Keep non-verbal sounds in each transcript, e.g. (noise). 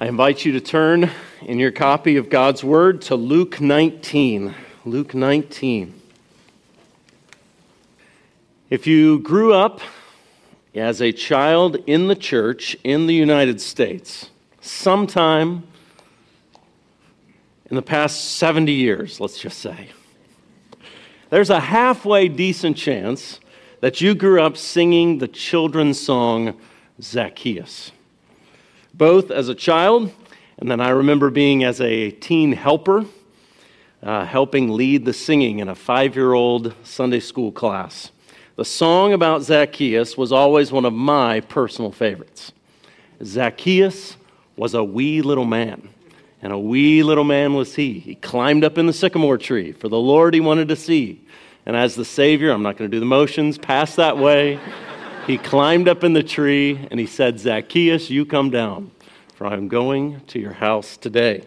I invite you to turn in your copy of God's Word to Luke 19. Luke 19. If you grew up as a child in the church in the United States, sometime in the past 70 years, let's just say, there's a halfway decent chance that you grew up singing the children's song Zacchaeus. Both as a child, and then I remember being as a teen helper, uh, helping lead the singing in a five year old Sunday school class. The song about Zacchaeus was always one of my personal favorites. Zacchaeus was a wee little man, and a wee little man was he. He climbed up in the sycamore tree for the Lord he wanted to see. And as the Savior, I'm not going to do the motions, pass that way. He climbed up in the tree and he said, Zacchaeus, you come down, for I am going to your house today.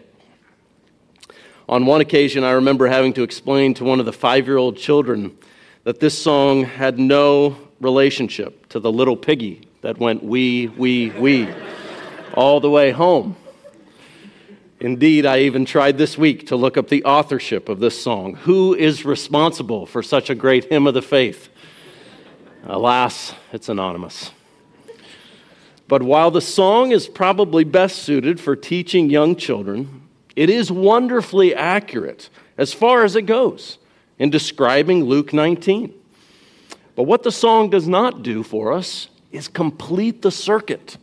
On one occasion, I remember having to explain to one of the five year old children that this song had no relationship to the little piggy that went wee, wee, wee all the way home. Indeed, I even tried this week to look up the authorship of this song. Who is responsible for such a great hymn of the faith? Alas, it's anonymous. But while the song is probably best suited for teaching young children, it is wonderfully accurate as far as it goes in describing Luke 19. But what the song does not do for us is complete the circuit,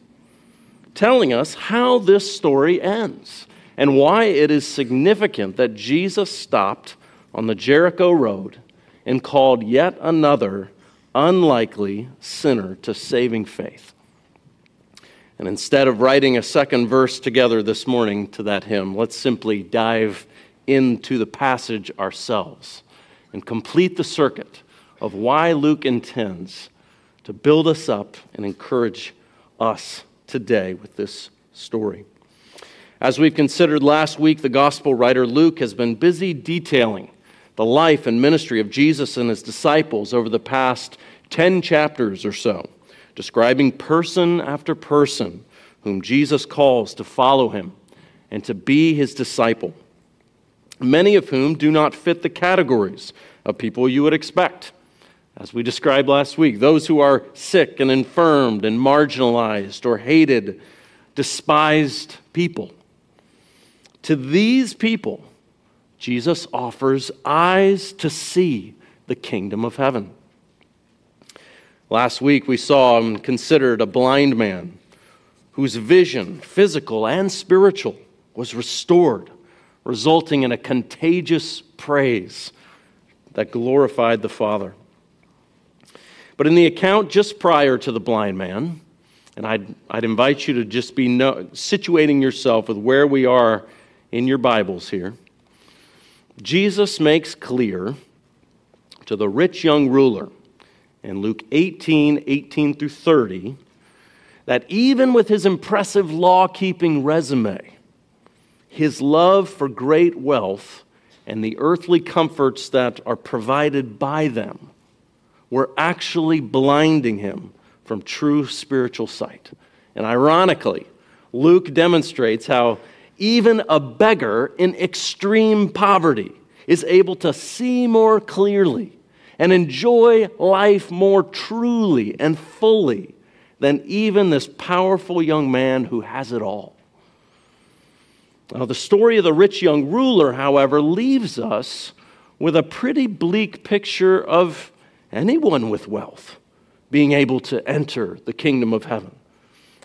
telling us how this story ends and why it is significant that Jesus stopped on the Jericho road and called yet another unlikely sinner to saving faith. And instead of writing a second verse together this morning to that hymn, let's simply dive into the passage ourselves and complete the circuit of why Luke intends to build us up and encourage us today with this story. As we've considered last week, the gospel writer Luke has been busy detailing the life and ministry of Jesus and his disciples over the past 10 chapters or so, describing person after person whom Jesus calls to follow him and to be his disciple many of whom do not fit the categories of people you would expect. As we described last week, those who are sick and infirmed and marginalized or hated, despised people. To these people, Jesus offers eyes to see the kingdom of heaven. Last week, we saw and considered a blind man whose vision, physical and spiritual, was restored resulting in a contagious praise that glorified the Father. But in the account just prior to the blind man, and I'd, I'd invite you to just be no, situating yourself with where we are in your Bibles here. Jesus makes clear to the rich young ruler in Luke 18 18 through 30 that even with his impressive law keeping resume, his love for great wealth and the earthly comforts that are provided by them were actually blinding him from true spiritual sight. And ironically, Luke demonstrates how even a beggar in extreme poverty is able to see more clearly and enjoy life more truly and fully than even this powerful young man who has it all. Now, the story of the rich young ruler, however, leaves us with a pretty bleak picture of anyone with wealth being able to enter the kingdom of heaven.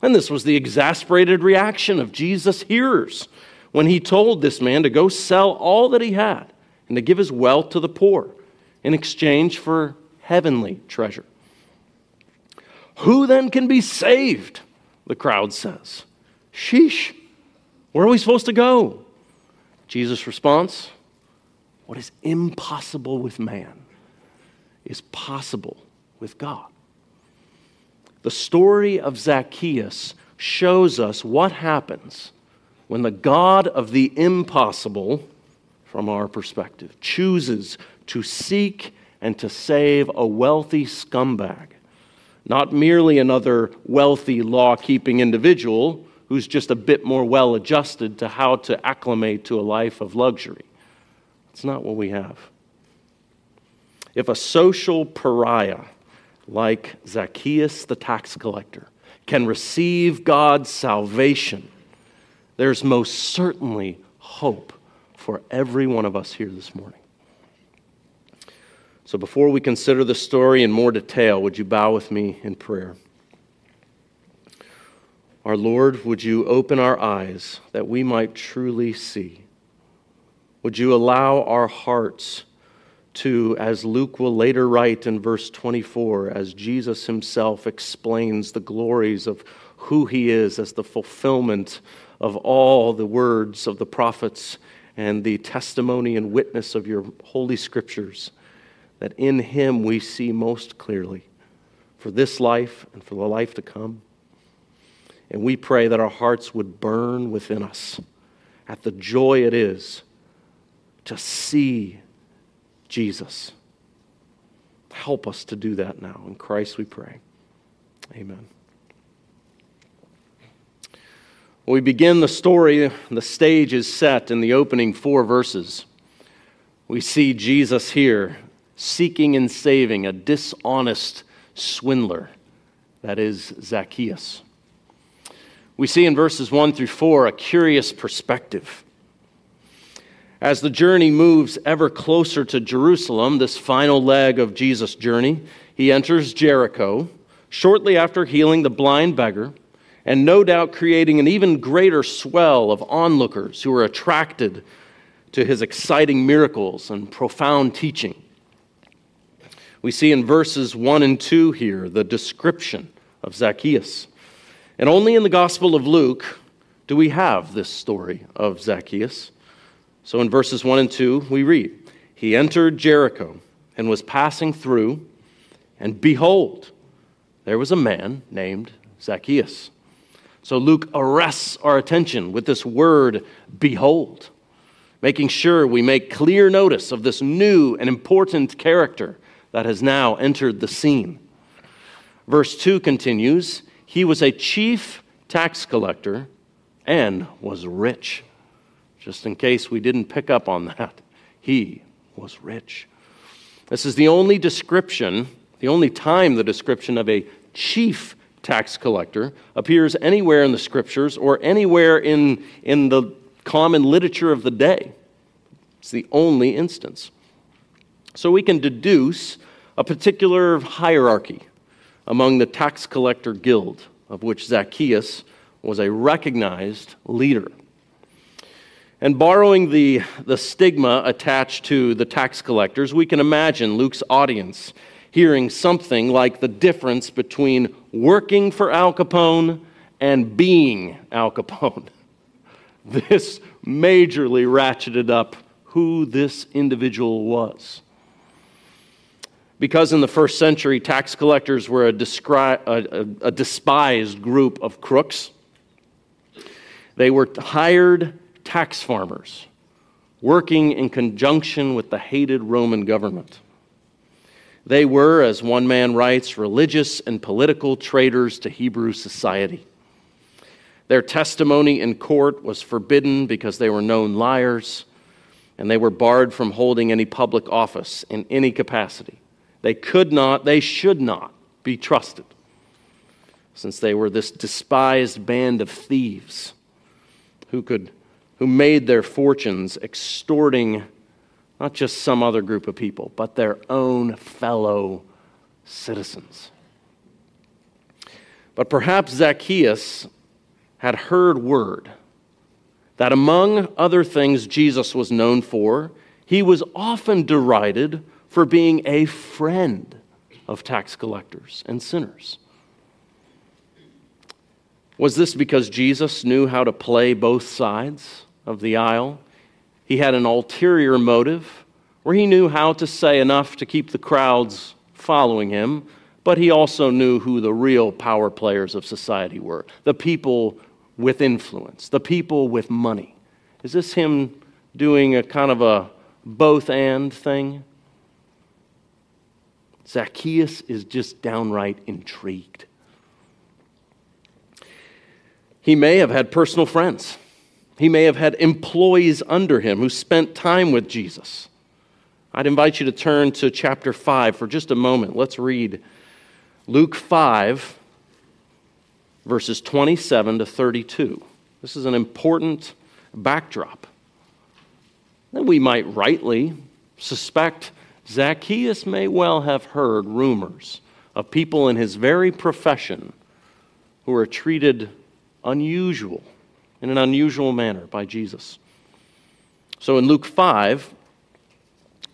And this was the exasperated reaction of Jesus' hearers when he told this man to go sell all that he had and to give his wealth to the poor in exchange for heavenly treasure. Who then can be saved? The crowd says. Sheesh. Where are we supposed to go? Jesus' response What is impossible with man is possible with God. The story of Zacchaeus shows us what happens when the God of the impossible, from our perspective, chooses to seek and to save a wealthy scumbag, not merely another wealthy law keeping individual who's just a bit more well adjusted to how to acclimate to a life of luxury. It's not what we have. If a social pariah like Zacchaeus the tax collector can receive God's salvation, there's most certainly hope for every one of us here this morning. So before we consider the story in more detail, would you bow with me in prayer? Our Lord, would you open our eyes that we might truly see? Would you allow our hearts to, as Luke will later write in verse 24, as Jesus himself explains the glories of who he is as the fulfillment of all the words of the prophets and the testimony and witness of your holy scriptures, that in him we see most clearly for this life and for the life to come. And we pray that our hearts would burn within us at the joy it is to see Jesus. Help us to do that now. In Christ we pray. Amen. we begin the story, the stage is set in the opening four verses. We see Jesus here seeking and saving a dishonest swindler, that is Zacchaeus. We see in verses 1 through 4 a curious perspective. As the journey moves ever closer to Jerusalem, this final leg of Jesus' journey, he enters Jericho shortly after healing the blind beggar, and no doubt creating an even greater swell of onlookers who are attracted to his exciting miracles and profound teaching. We see in verses 1 and 2 here the description of Zacchaeus. And only in the Gospel of Luke do we have this story of Zacchaeus. So in verses 1 and 2, we read He entered Jericho and was passing through, and behold, there was a man named Zacchaeus. So Luke arrests our attention with this word, behold, making sure we make clear notice of this new and important character that has now entered the scene. Verse 2 continues He was a chief tax collector and was rich just in case we didn't pick up on that. (laughs) He was rich. This is the only description, the only time the description of a chief tax collector appears anywhere in the scriptures or anywhere in, in the common literature of the day. It's the only instance. So we can deduce a particular hierarchy among the tax collector guild, of which Zacchaeus was a recognized leader. And borrowing the, the stigma attached to the tax collectors, we can imagine Luke's audience hearing something like the difference between working for Al Capone and being Al Capone. (laughs) This majorly ratcheted up who this individual was. Because in the first century, tax collectors were a, descri- a, a, a despised group of crooks, they were hired tax farmers working in conjunction with the hated Roman government. They were, as one man writes, religious and political traitors to Hebrew society. Their testimony in court was forbidden because they were known liars, and they were barred from holding any public office in any capacity. They could not, they should not be trusted, since they were this despised band of thieves who could who made their fortunes extorting not just some other group of people, but their own fellow citizens. But perhaps Zacchaeus had heard word that among other things Jesus was known for, he was often derided for being a friend of tax collectors and sinners. Was this because Jesus knew how to play both sides of the aisle? He had an ulterior motive where he knew how to say enough to keep the crowds following him, but he also knew who the real power players of society were the people with influence, the people with money. Is this him doing a kind of a both and thing? Zacchaeus is just downright intrigued. He may have had personal friends. He may have had employees under him who spent time with Jesus. I'd invite you to turn to chapter 5 for just a moment. Let's read Luke 5, verses 27 to 32. This is an important backdrop. Then we might rightly suspect Zacchaeus may well have heard rumors of people in his very profession who are treated unusual, in an unusual manner by Jesus. So in Luke 5,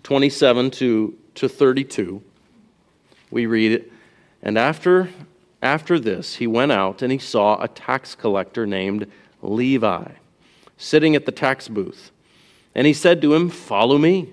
27 to, to 32, we read it. And after, after this, he went out and he saw a tax collector named Levi sitting at the tax booth. And he said to him, Follow me.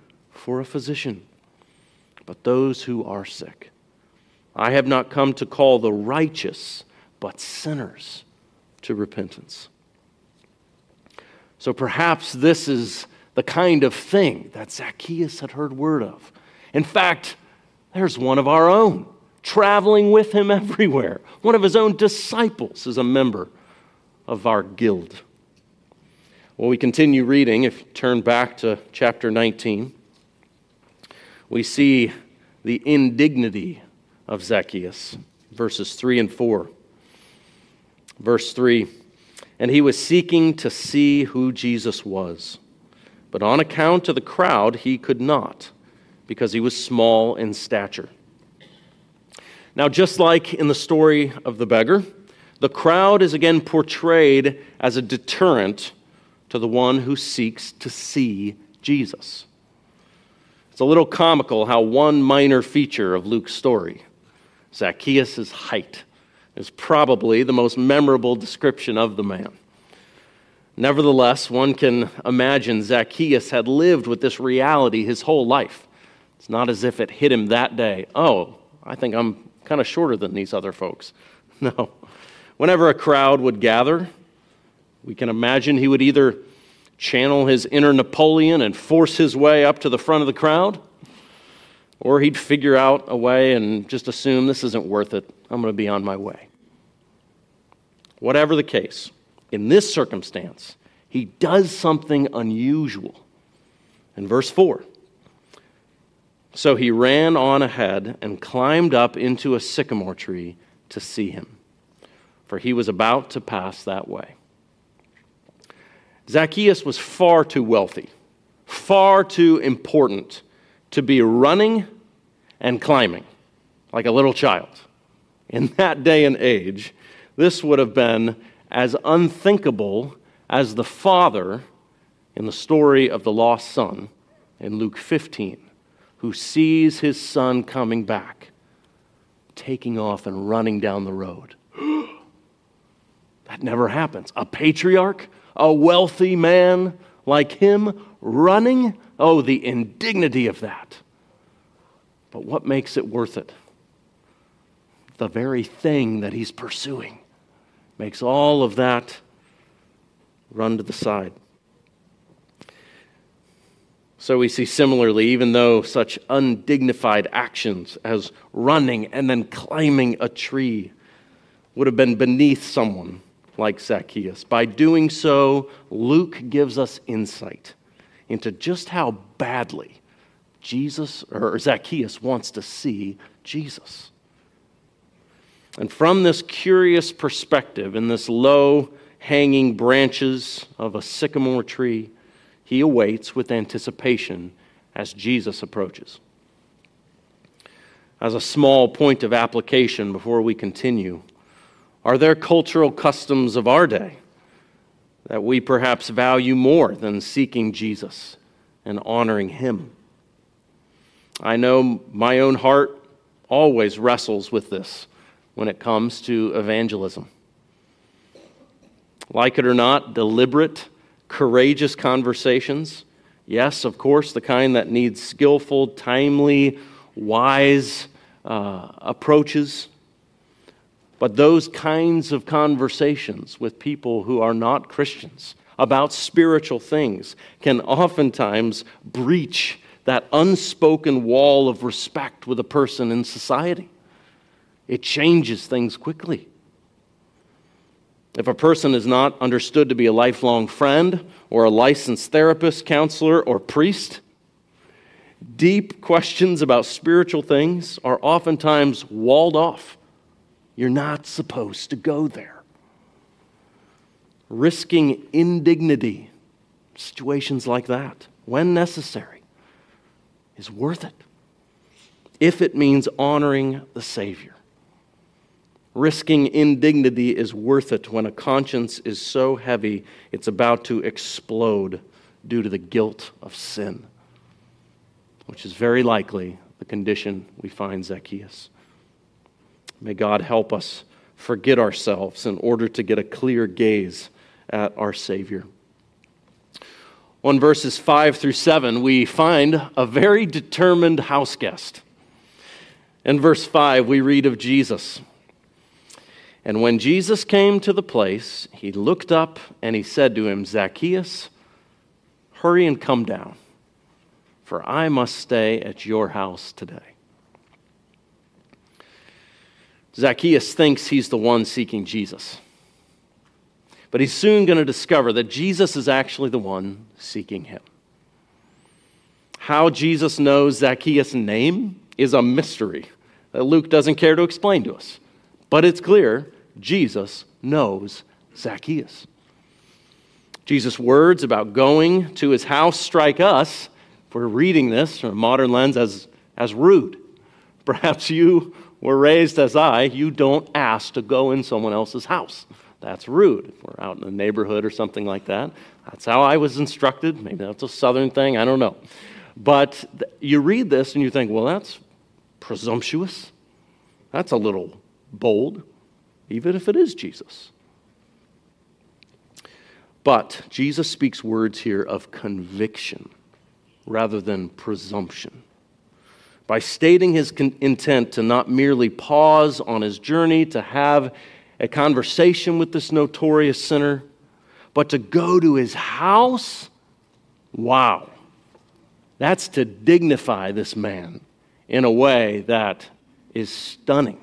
for a physician, but those who are sick. I have not come to call the righteous, but sinners to repentance. So perhaps this is the kind of thing that Zacchaeus had heard word of. In fact, there's one of our own traveling with him (laughs) everywhere. One of his own disciples is a member of our guild. Well, we continue reading. If you turn back to chapter 19, we see the indignity of Zacchaeus, verses 3 and 4. Verse 3 And he was seeking to see who Jesus was, but on account of the crowd, he could not, because he was small in stature. Now, just like in the story of the beggar, the crowd is again portrayed as a deterrent to the one who seeks to see Jesus. It's a little comical how one minor feature of Luke's story, Zacchaeus' height, is probably the most memorable description of the man. Nevertheless, one can imagine Zacchaeus had lived with this reality his whole life. It's not as if it hit him that day. Oh, I think I'm kind of shorter than these other folks. (laughs) No. Whenever a crowd would gather, we can imagine he would either channel his inner Napoleon and force his way up to the front of the crowd, or he'd figure out a way and just assume this isn't worth it. I'm going to be on my way. Whatever the case, in this circumstance, he does something unusual. In verse 4, so he ran on ahead and climbed up into a sycamore tree to see him, for he was about to pass that way. Zacchaeus was far too wealthy, far too important to be running and climbing like a little child. In that day and age, this would have been as unthinkable as the father in the story of the lost son in Luke 15, who sees his son coming back, taking off and running down the road. (gasps) that never happens. A patriarch a wealthy man like him running? Oh, the indignity of that. But what makes it worth it? The very thing that he's pursuing makes all of that run to the side. So we see similarly, even though such undignified actions as running and then climbing a tree would have been beneath someone like Zacchaeus. By doing so, Luke gives us insight into just how badly Jesus or Zacchaeus wants to see Jesus. And from this curious perspective, in this low hanging branches of a sycamore tree, he awaits with anticipation as Jesus approaches. As a small point of application before we continue, are there cultural customs of our day that we perhaps value more than seeking Jesus and honoring Him? I know my own heart always wrestles with this when it comes to evangelism. like it or not, deliberate, courageous conversations. Yes, of course, the kind that needs skillful, timely, wise uh, approaches. But those kinds of conversations with people who are not Christians about spiritual things can oftentimes breach that unspoken wall of respect with a person in society. It changes things quickly. If a person is not understood to be a lifelong friend or a licensed therapist, counselor, or priest, deep questions about spiritual things are oftentimes walled off. You're not supposed to go there. Risking indignity, situations like that, when necessary, is worth it if it means honoring the Savior. Risking indignity is worth it when a conscience is so heavy it's about to explode due to the guilt of sin, which is very likely the condition we find Zacchaeus. May God help us forget ourselves in order to get a clear gaze at our Savior. On verses 5 through 7, we find a very determined house guest. In verse 5, we read of Jesus. And when Jesus came to the place, he looked up and he said to him, Zacchaeus, hurry and come down, for I must stay at your house today. Zacchaeus thinks he's the one seeking Jesus. But he's soon going to discover that Jesus is actually the one seeking him. How Jesus knows Zacchaeus' name is a mystery that Luke doesn't care to explain to us. But it's clear Jesus knows Zacchaeus. Jesus' words about going to his house strike us, if we're reading this from a modern lens, as, as rude. Perhaps you were raised as I, you don't ask to go in someone else's house. That's rude. If we're out in the neighborhood or something like that, that's how I was instructed. Maybe that's a southern thing, I don't know. But you read this and you think, well, that's presumptuous. That's a little bold, even if it is Jesus. But Jesus speaks words here of conviction rather than presumption. By stating his con- intent to not merely pause on his journey to have a conversation with this notorious sinner, but to go to his house, wow, that's to dignify this man in a way that is stunning.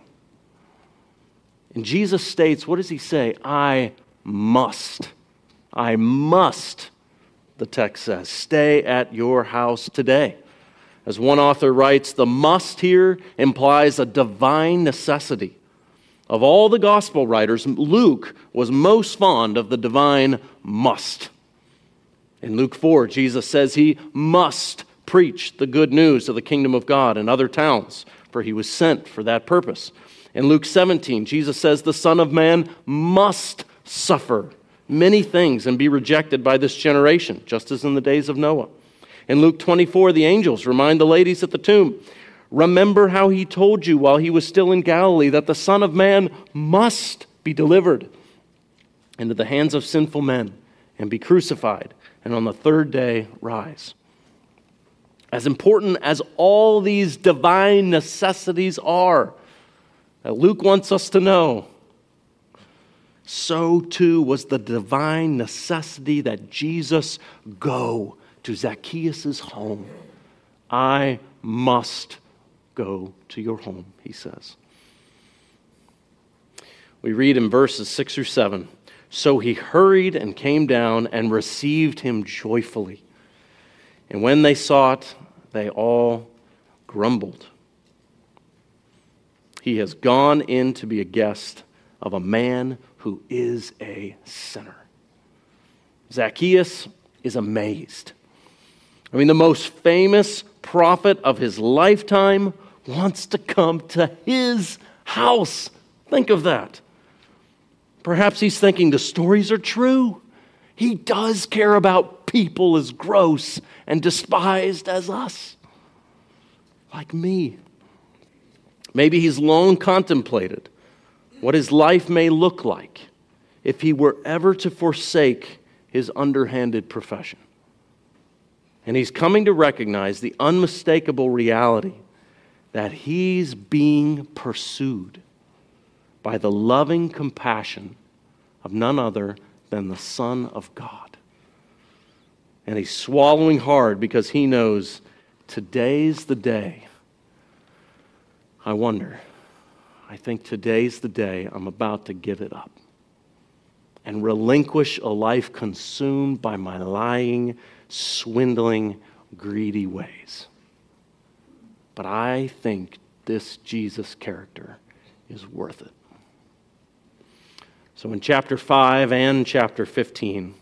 And Jesus states, what does he say? I must. I must, the text says, stay at your house today. As one author writes, the must here implies a divine necessity. Of all the gospel writers, Luke was most fond of the divine must. In Luke 4, Jesus says he must preach the good news of the kingdom of God in other towns, for he was sent for that purpose. In Luke 17, Jesus says the Son of Man must suffer many things and be rejected by this generation, just as in the days of Noah. In Luke 24, the angels remind the ladies at the tomb Remember how he told you while he was still in Galilee that the Son of Man must be delivered into the hands of sinful men and be crucified, and on the third day rise. As important as all these divine necessities are, that Luke wants us to know, so too was the divine necessity that Jesus go to Zacchaeus' home. I must go to your home, he says. We read in verses 6 through 7 So he hurried and came down and received him joyfully. And when they saw it, they all grumbled. He has gone in to be a guest of a man who is a sinner. Zacchaeus is amazed. I mean, the most famous prophet of his lifetime wants to come to his house. Think of that. Perhaps he's thinking the stories are true. He does care about people as gross and despised as us, like me. Maybe he's long contemplated what his life may look like if he were ever to forsake his underhanded profession. And he's coming to recognize the unmistakable reality that he's being pursued by the loving compassion of none other than the Son of God. And he's swallowing hard because he knows today's the day. I wonder, I think today's the day I'm about to give it up and relinquish a life consumed by my lying, swindling, greedy ways. But I think this Jesus character is worth it. So in chapter 5 and chapter 15,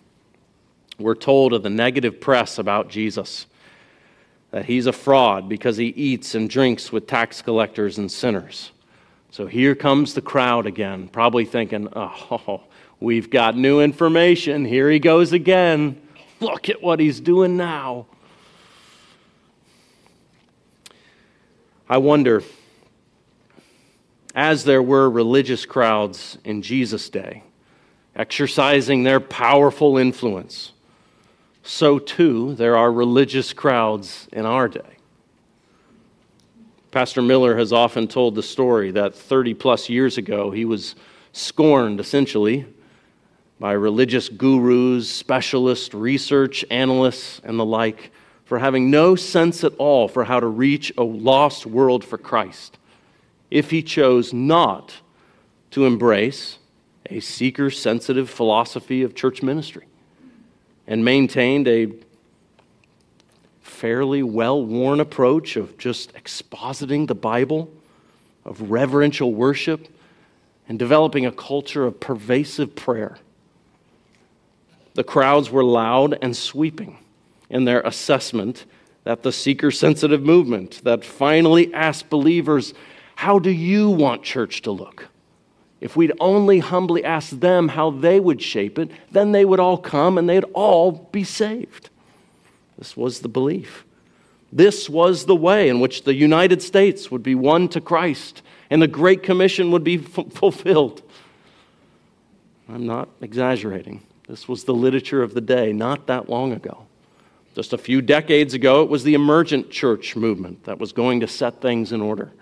we're told of the negative press about Jesus that he's a fraud because he eats and drinks with tax collectors and sinners. So here comes the crowd again, probably thinking, oh, we've got new information. Here he goes again. Look at what he's doing now. I wonder as there were religious crowds in Jesus' day, exercising their powerful influence, so too there are religious crowds in our day. Pastor Miller has often told the story that 30 plus years ago he was scorned essentially by religious gurus, specialists, research analysts, and the like for having no sense at all for how to reach a lost world for Christ if he chose not to embrace a seeker sensitive philosophy of church ministry and maintained a fairly well worn approach of just expositing the Bible, of reverential worship, and developing a culture of pervasive prayer. The crowds were loud and sweeping in their assessment that the seeker sensitive movement that finally asked believers how do you want church to look? If we'd only humbly ask them how they would shape it, then they would all come and they'd all be saved. This was the belief. This was the way in which the United States would be won to Christ and the Great Commission would be f- fulfilled. I'm not exaggerating. This was the literature of the day not that long ago. Just a few decades ago, it was the emergent church movement that was going to set things in order.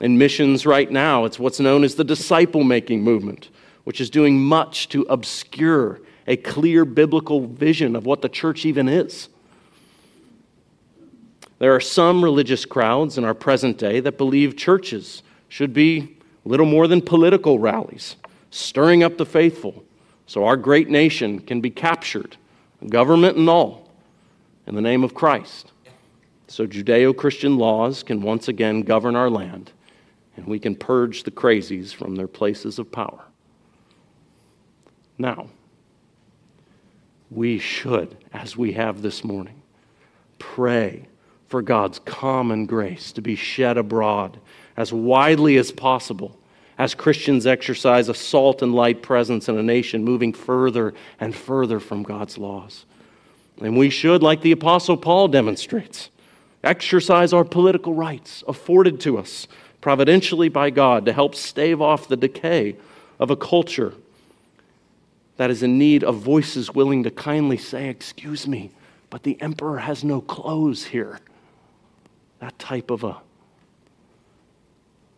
In missions right now, it's what's known as the disciple making movement, which is doing much to obscure a clear biblical vision of what the church even is. There are some religious crowds in our present day that believe churches should be little more than political rallies, stirring up the faithful so our great nation can be captured, government and all, in the name of Christ. So Judeo Christian laws can once again govern our land and we can purge the crazies from their places of power. Now, we should, as we have this morning, pray for God's common grace to be shed abroad as widely as possible as Christians exercise a salt and light presence in a nation moving further and further from God's laws. And we should, like the Apostle Paul demonstrates, exercise our political rights afforded to us providentially by God to help stave off the decay of a culture that is in need of voices willing to kindly say, Excuse me, but the emperor has no clothes here. That type of a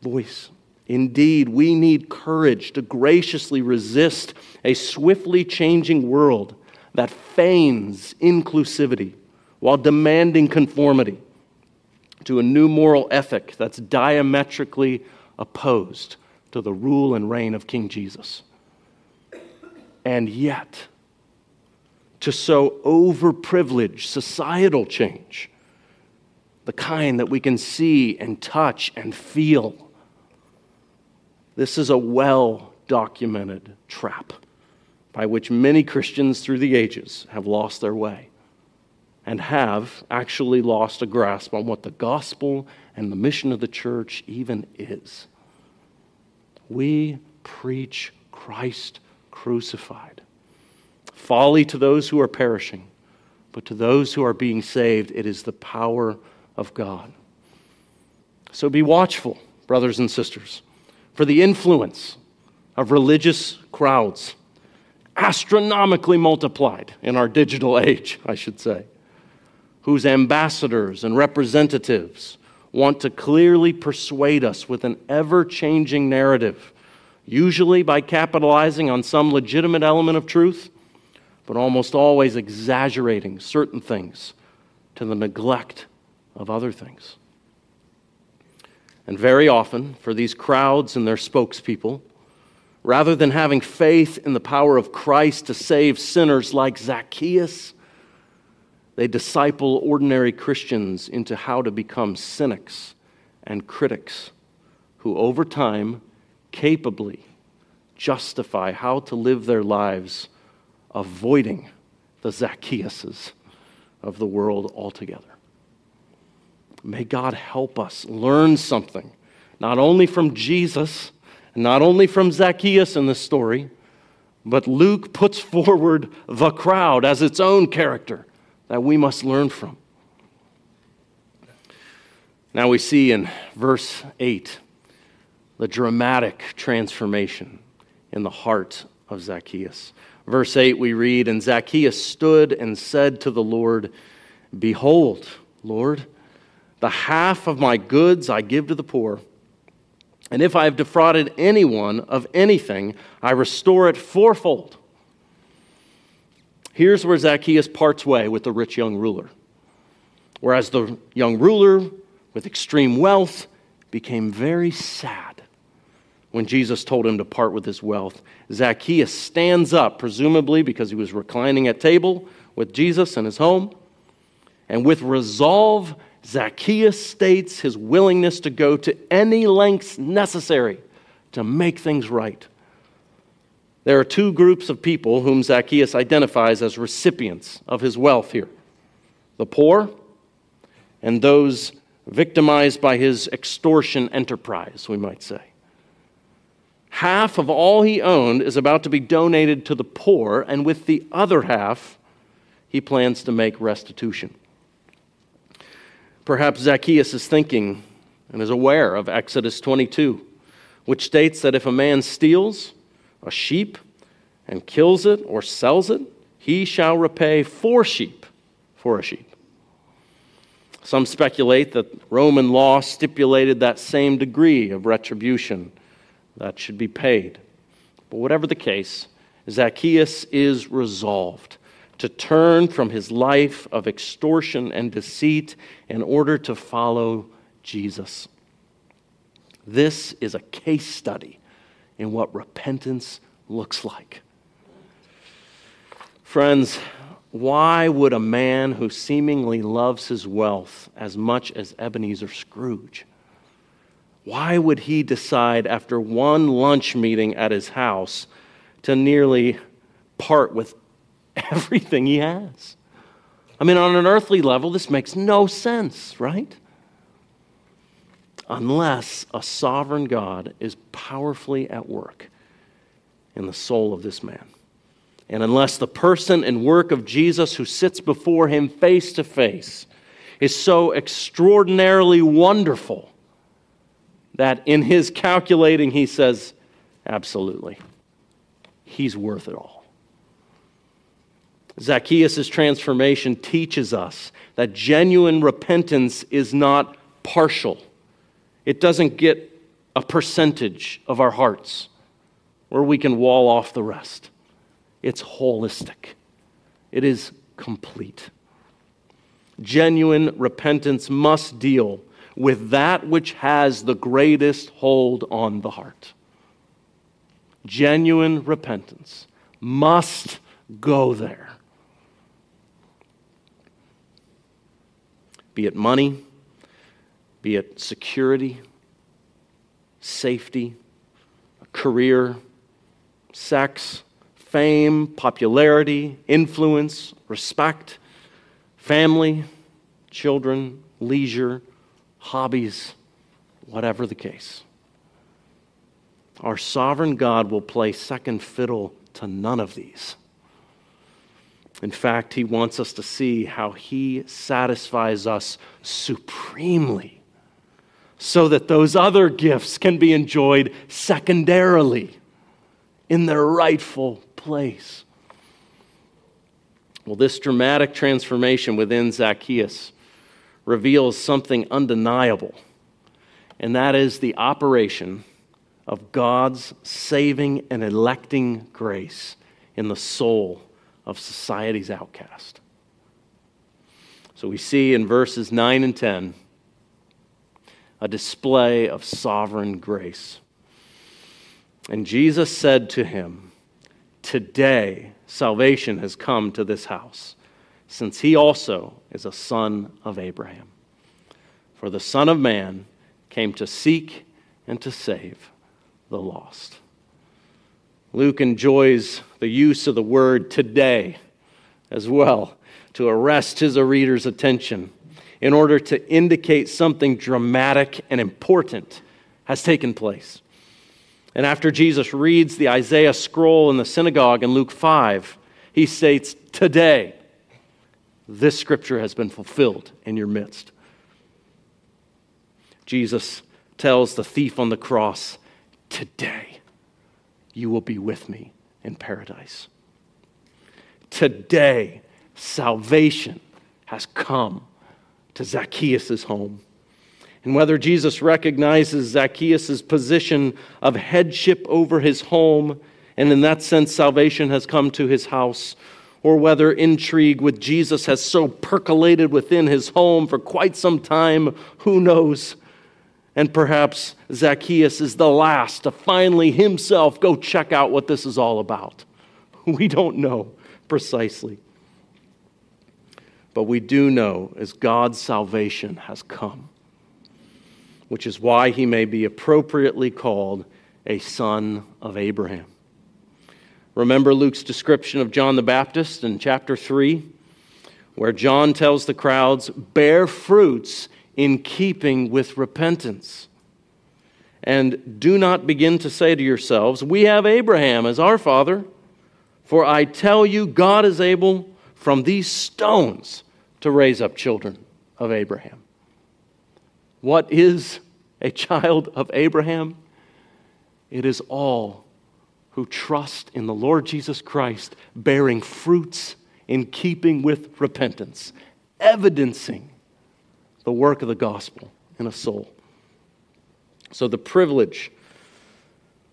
voice. Indeed, we need courage to graciously resist a swiftly changing world that feigns inclusivity while demanding conformity to a new moral ethic that's diametrically opposed to the rule and reign of King Jesus. And yet, to so overprivilege societal change, the kind that we can see and touch and feel. This is a well documented trap by which many Christians through the ages have lost their way and have actually lost a grasp on what the gospel and the mission of the church even is. We preach Christ crucified. Folly to those who are perishing, but to those who are being saved, it is the power of God. So be watchful, brothers and sisters, for the influence of religious crowds astronomically multiplied in our digital (laughs) age, I should say, whose ambassadors and representatives want to clearly persuade us with an ever changing narrative, usually by capitalizing on some legitimate element of truth, but almost always exaggerating certain things to the neglect of other things. And very often, for these crowds and their spokespeople, rather than having faith in the power of Christ to save sinners like Zacchaeus, they disciple ordinary Christians into how to become cynics and critics who, over time, capably justify how to live their lives, avoiding the Zacchaeuses of the world altogether. May God help us learn something, not only from Jesus, not only from Zacchaeus in this story, but Luke puts (laughs) forward the crowd as its own character that we must learn from. Now we see in verse 8 the dramatic transformation in the heart of Zacchaeus. Verse 8, we read, And Zacchaeus stood and said to the Lord, Behold, Lord, the half of my goods I give to the poor. And if I have defrauded anyone of anything, I restore it fourfold. Here's where Zacchaeus parts way with the rich young ruler. Whereas the young ruler with extreme wealth became very sad when Jesus told him to part with his wealth. Zacchaeus stands up, presumably because he was reclining at table with Jesus in his home, and with resolve, Zacchaeus states his willingness to go to any lengths necessary to make things right. There are two groups of people whom Zacchaeus identifies as recipients of his wealth here the poor and those victimized by his extortion enterprise, we might say. Half of all he owned is about to be donated to the poor, and with the other half, he plans to make restitution. Perhaps Zacchaeus is thinking and is aware of Exodus 22, which states that if a man steals, a sheep and kills it or sells it, he shall repay four sheep for a sheep. Some speculate that Roman law stipulated that same degree of retribution that should be paid. But whatever the case, Zacchaeus is resolved to turn from his life of extortion and deceit in order to follow Jesus. This is a case study in what repentance looks like. Friends, why would a man who seemingly loves his wealth as much as Ebenezer Scrooge, why would he decide after one lunch meeting at his house to nearly part with (laughs) everything he has? I mean, on an earthly level, this makes no sense, right? Unless a sovereign God is powerfully at work in the soul of this man. And unless the person and work of Jesus who sits before him face to face is so extraordinarily wonderful that in his calculating he says, absolutely, he's worth it all. Zacchaeus' transformation teaches us that genuine repentance is not partial. It doesn't get a percentage of our hearts where we can wall off the rest. It's holistic, it is complete. Genuine repentance must deal with that which has the greatest hold on the heart. Genuine repentance must go there. Be it money, be it security, safety, a career, sex, fame, popularity, influence, respect, family, children, leisure, hobbies, whatever the case. Our sovereign God will play second fiddle to none of these. In fact, he wants us to see how he satisfies us supremely so that those other gifts can be enjoyed secondarily in their rightful place. Well, this dramatic transformation within Zacchaeus reveals something undeniable, and that is the operation of God's saving and electing grace in the soul of society's outcast. So we see in verses 9 and 10 a display of sovereign grace. And Jesus said to him, Today salvation has come to this house, since he also is a son of Abraham. For the Son of Man came to seek and to save the lost. Luke enjoys the use of the word today as well to arrest his reader's attention in order to indicate something dramatic and important has taken place. And after Jesus reads the Isaiah scroll in the synagogue in Luke 5, he states, Today, this scripture has been fulfilled in your midst. Jesus tells the thief on the cross, Today, you will be with me in paradise. Today, salvation has come to Zacchaeus' home and whether Jesus recognizes Zacchaeus' position of headship over his home, and in that sense, salvation has come to his house, or whether intrigue with Jesus has so percolated within his home for quite some time, who knows? And perhaps Zacchaeus is the last to finally himself go check out what this is all about. (laughs) We don't know precisely. But we do know as God's salvation has come which is why he may be appropriately called a son of Abraham. Remember Luke's description of John the Baptist in chapter 3, where John tells the crowds, bear fruits in keeping with repentance. And do not begin to say to yourselves, We have Abraham as our father. For I tell you, God is able from these stones to raise up children of Abraham. What is a child of Abraham? It is all who trust in the Lord Jesus Christ, bearing fruits in keeping with repentance, evidencing the work of the gospel in a soul. So, the privilege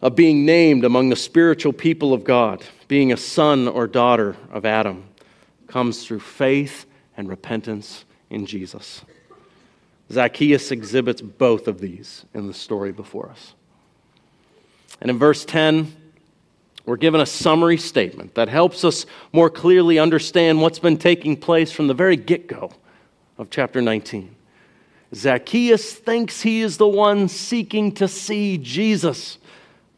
of being named among the spiritual people of God, being a son or daughter of Adam, comes through faith and repentance in Jesus. Zacchaeus exhibits both of these in the story before us. And in verse 10, we're given a summary statement that helps us more clearly understand what's been taking place from the very get go of chapter 19. Zacchaeus thinks he is the one seeking to see Jesus.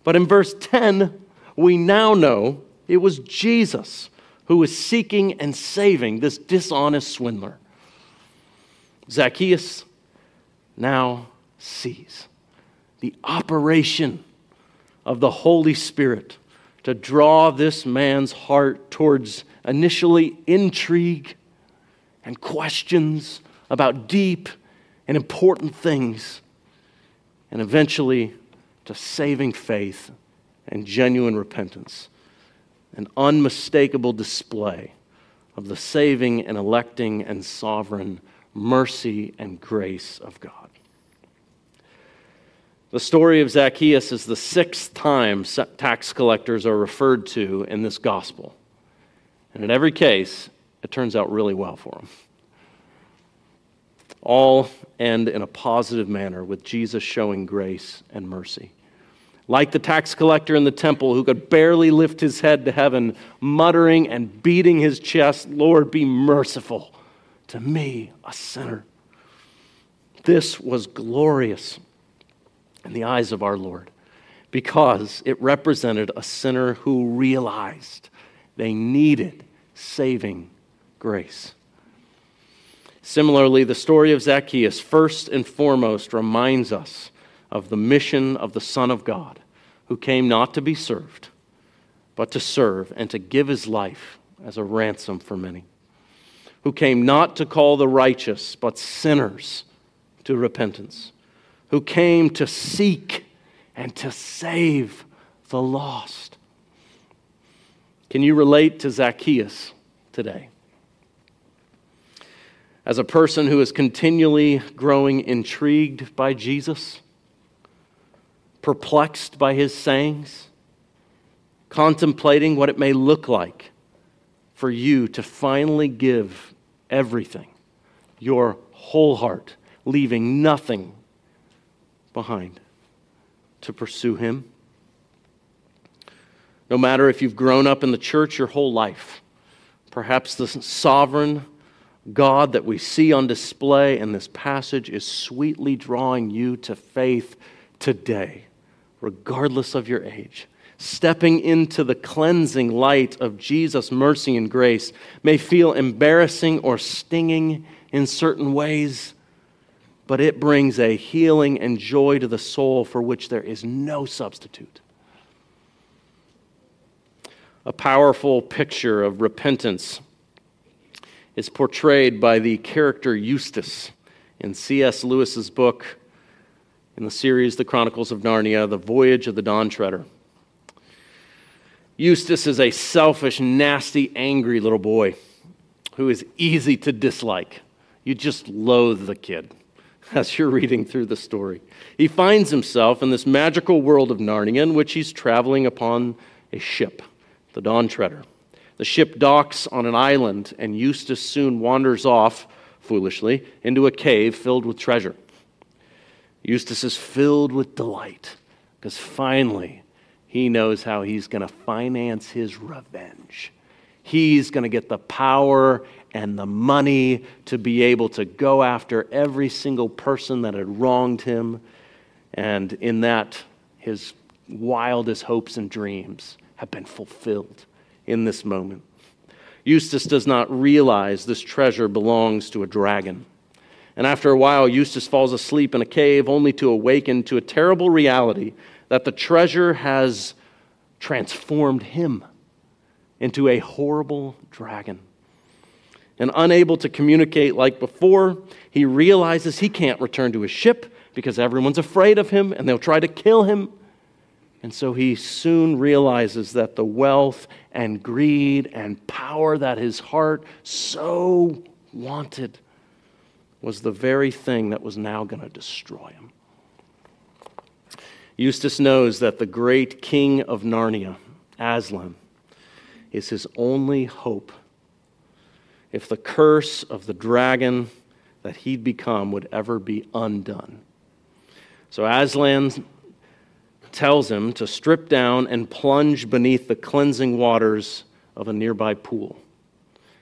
But in verse 10, we now know it was Jesus who was seeking and saving this dishonest swindler. Zacchaeus now sees the operation of the Holy Spirit to draw this man's heart towards initially intrigue and questions about deep and important things, and eventually to saving faith and genuine repentance. An unmistakable display of the saving and electing and sovereign mercy and grace of God. The story of Zacchaeus is the sixth time tax collectors are referred to in this gospel. And in every case, it turns out really well for him. All end in a positive manner with Jesus showing grace and mercy. Like the tax collector in the temple who could barely lift his head to heaven, muttering and beating his chest, Lord, be merciful to me, a sinner. This was glorious in the eyes of our Lord because it represented a sinner who realized they needed saving grace. Similarly, the story of Zacchaeus, first and foremost, reminds us of the mission of the Son of God, who came not to be served, but to serve and to give his life as a ransom for many, who came not to call the righteous, but sinners to repentance who came to seek and to save the lost. Can you relate to Zacchaeus today? As a person who is continually growing intrigued by Jesus, perplexed by his sayings, contemplating what it may look like for you to finally give everything, your whole heart, leaving nothing behind to pursue him. No matter if you've grown up in the church your whole life, perhaps the sovereign God that we see on display in this passage is sweetly drawing you to faith today, regardless of your age. Stepping into the cleansing light of Jesus' mercy and grace may feel embarrassing or stinging in certain ways, but it brings a healing and joy to the soul for which there is no substitute a powerful picture of repentance is portrayed by the character Eustace in C.S. Lewis's book in the series The Chronicles of Narnia, The Voyage of the Dawn Treader. Eustace is a selfish, nasty, angry little boy who is easy to dislike. You just loathe the kid (laughs) as you're reading through the story. He finds himself in this magical world of Narnia in which he's traveling upon a ship the Dawn Treader. The ship docks on an island, and Eustace soon wanders off, foolishly, into a cave filled with treasure. Eustace is filled with delight because finally he knows how he's going to finance his revenge. He's going to get the power and the money to be able to go after every single person that had wronged him. And in that, his wildest hopes and dreams have been fulfilled in this moment. Eustace does not realize this treasure belongs to a dragon. And after a while, Eustace falls asleep in a cave only to awaken to a terrible reality that the treasure has transformed him into a horrible dragon. And unable to communicate like before, he realizes he can't return to his ship because everyone's afraid of him and they'll try to kill him. And so he soon realizes that the wealth and greed and power that his heart so wanted was the very thing that was now going to destroy him. Eustace knows that the great king of Narnia, Aslan, is his only hope. If the curse of the dragon that he'd become would ever be undone. So Aslan tells him to strip down and plunge beneath the cleansing waters of a nearby pool.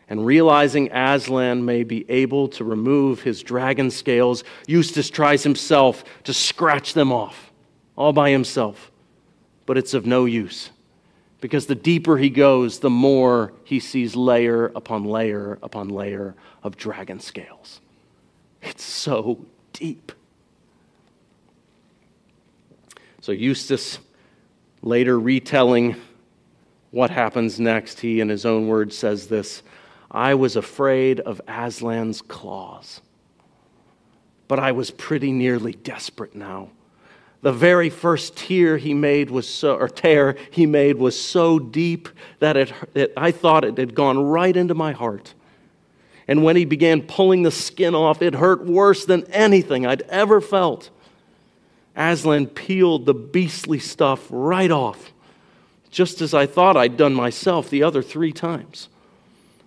And realizing Aslan may be able to remove his dragon scales, Eustace tries himself to scratch them off, all by himself. But it's of no use, because the deeper he goes, the more he sees layer upon layer upon layer of dragon scales. It's so deep. So Eustace, later retelling what happens next, he, in his own words, says this I was afraid of Aslan's claws, but I was pretty nearly desperate now. The very first tear he made was so, or tear he made was so deep that it, it, I thought it had gone right into my heart. And when he began pulling the skin off, it hurt worse than anything I'd ever felt. Aslan peeled the beastly stuff right off, just as I thought I'd done myself the other three times.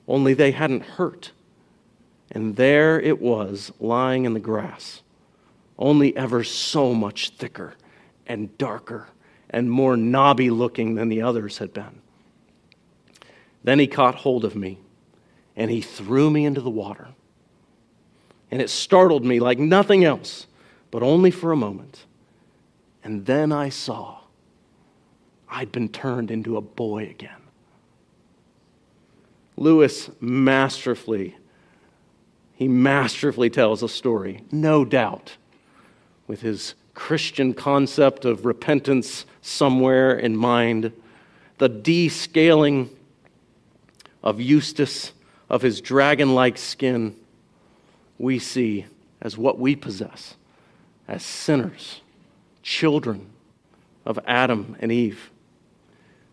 Only they hadn't hurt. And there it was, lying in the grass, only ever so much thicker and darker and more knobby looking than the others had been. Then he caught hold of me and he threw me into the water. And it startled me like nothing else, but only for a moment. And then I saw I'd been turned into a boy again. Lewis masterfully, he masterfully tells a story, no doubt, with his Christian concept of repentance somewhere in mind, the descaling of Eustace, of his dragon like skin, we see as what we possess as sinners children of Adam and Eve.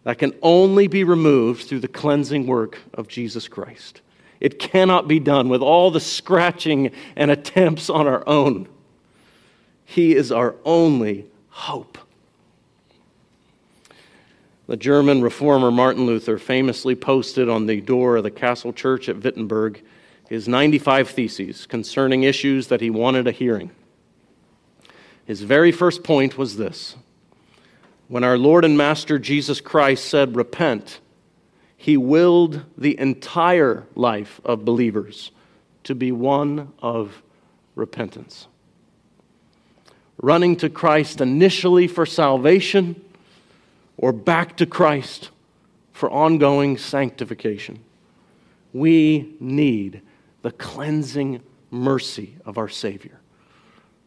that can only be removed through the cleansing work of Jesus Christ. It cannot be done with all the scratching and attempts on our own. He is our only hope. The German reformer Martin Luther famously posted on the door of the castle church at Wittenberg his 95 theses concerning issues that he wanted a hearing. His very first point was this When our Lord and Master Jesus Christ said, Repent, he willed the entire life of believers to be one of repentance. Running to Christ initially for salvation or back to Christ for ongoing sanctification. We need the cleansing mercy of our Savior,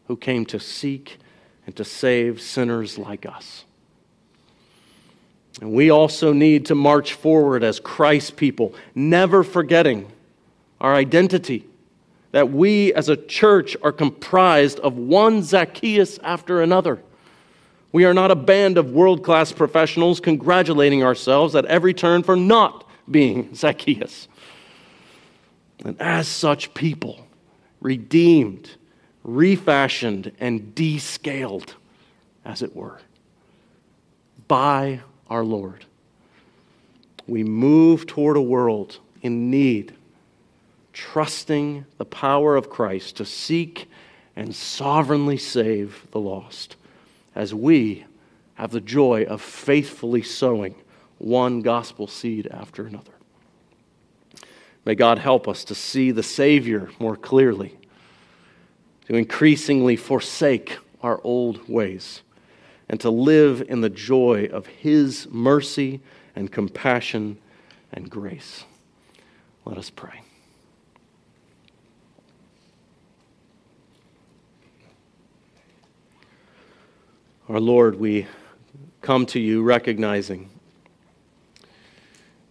who came to seek and to save sinners like us. And we also need to march forward as Christ's people, never forgetting our identity. That we as a church are comprised of one Zacchaeus after another. We are not a band of world class professionals congratulating ourselves at every turn for not being (laughs) Zacchaeus. And as such people, redeemed, refashioned, and descaled, as it were, by our Lord. We move toward a world in need, trusting the power of Christ to seek and sovereignly save the lost, as we have the joy of faithfully sowing one gospel seed after another. May God help us to see the Savior more clearly, to increasingly forsake our old ways and to live in the joy of His mercy and compassion and grace. Let us pray. Our Lord, we come to you recognizing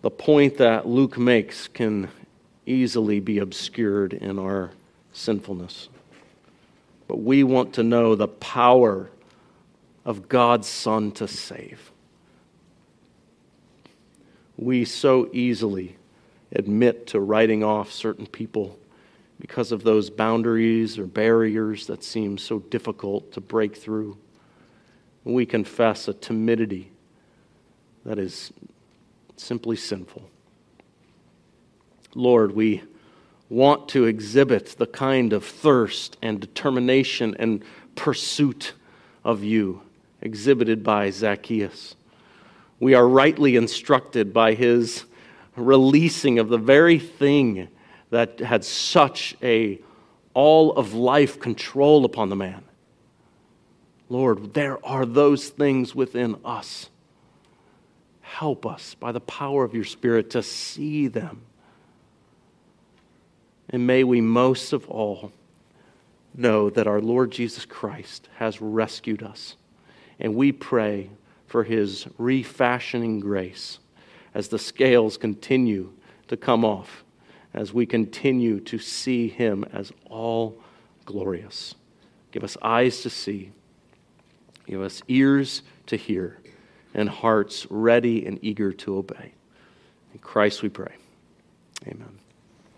the point that Luke makes can easily be obscured in our sinfulness. But we want to know the power of God's Son to save. We so easily admit to writing off certain people because of those boundaries or barriers that seem so difficult to break through. We confess a timidity that is simply sinful. Lord, we want to exhibit the kind of thirst and determination and pursuit of you exhibited by Zacchaeus. We are rightly instructed by his releasing of the very thing that had such a all of life control upon the man. Lord, there are those things within us. Help us by the power of your Spirit to see them. And may we most of all know that our Lord Jesus Christ has rescued us and we pray for his refashioning grace as the scales continue to come off, as we continue to see him as all glorious. Give us eyes to see, give us ears to hear, and hearts ready and eager to obey. In Christ we pray. Amen.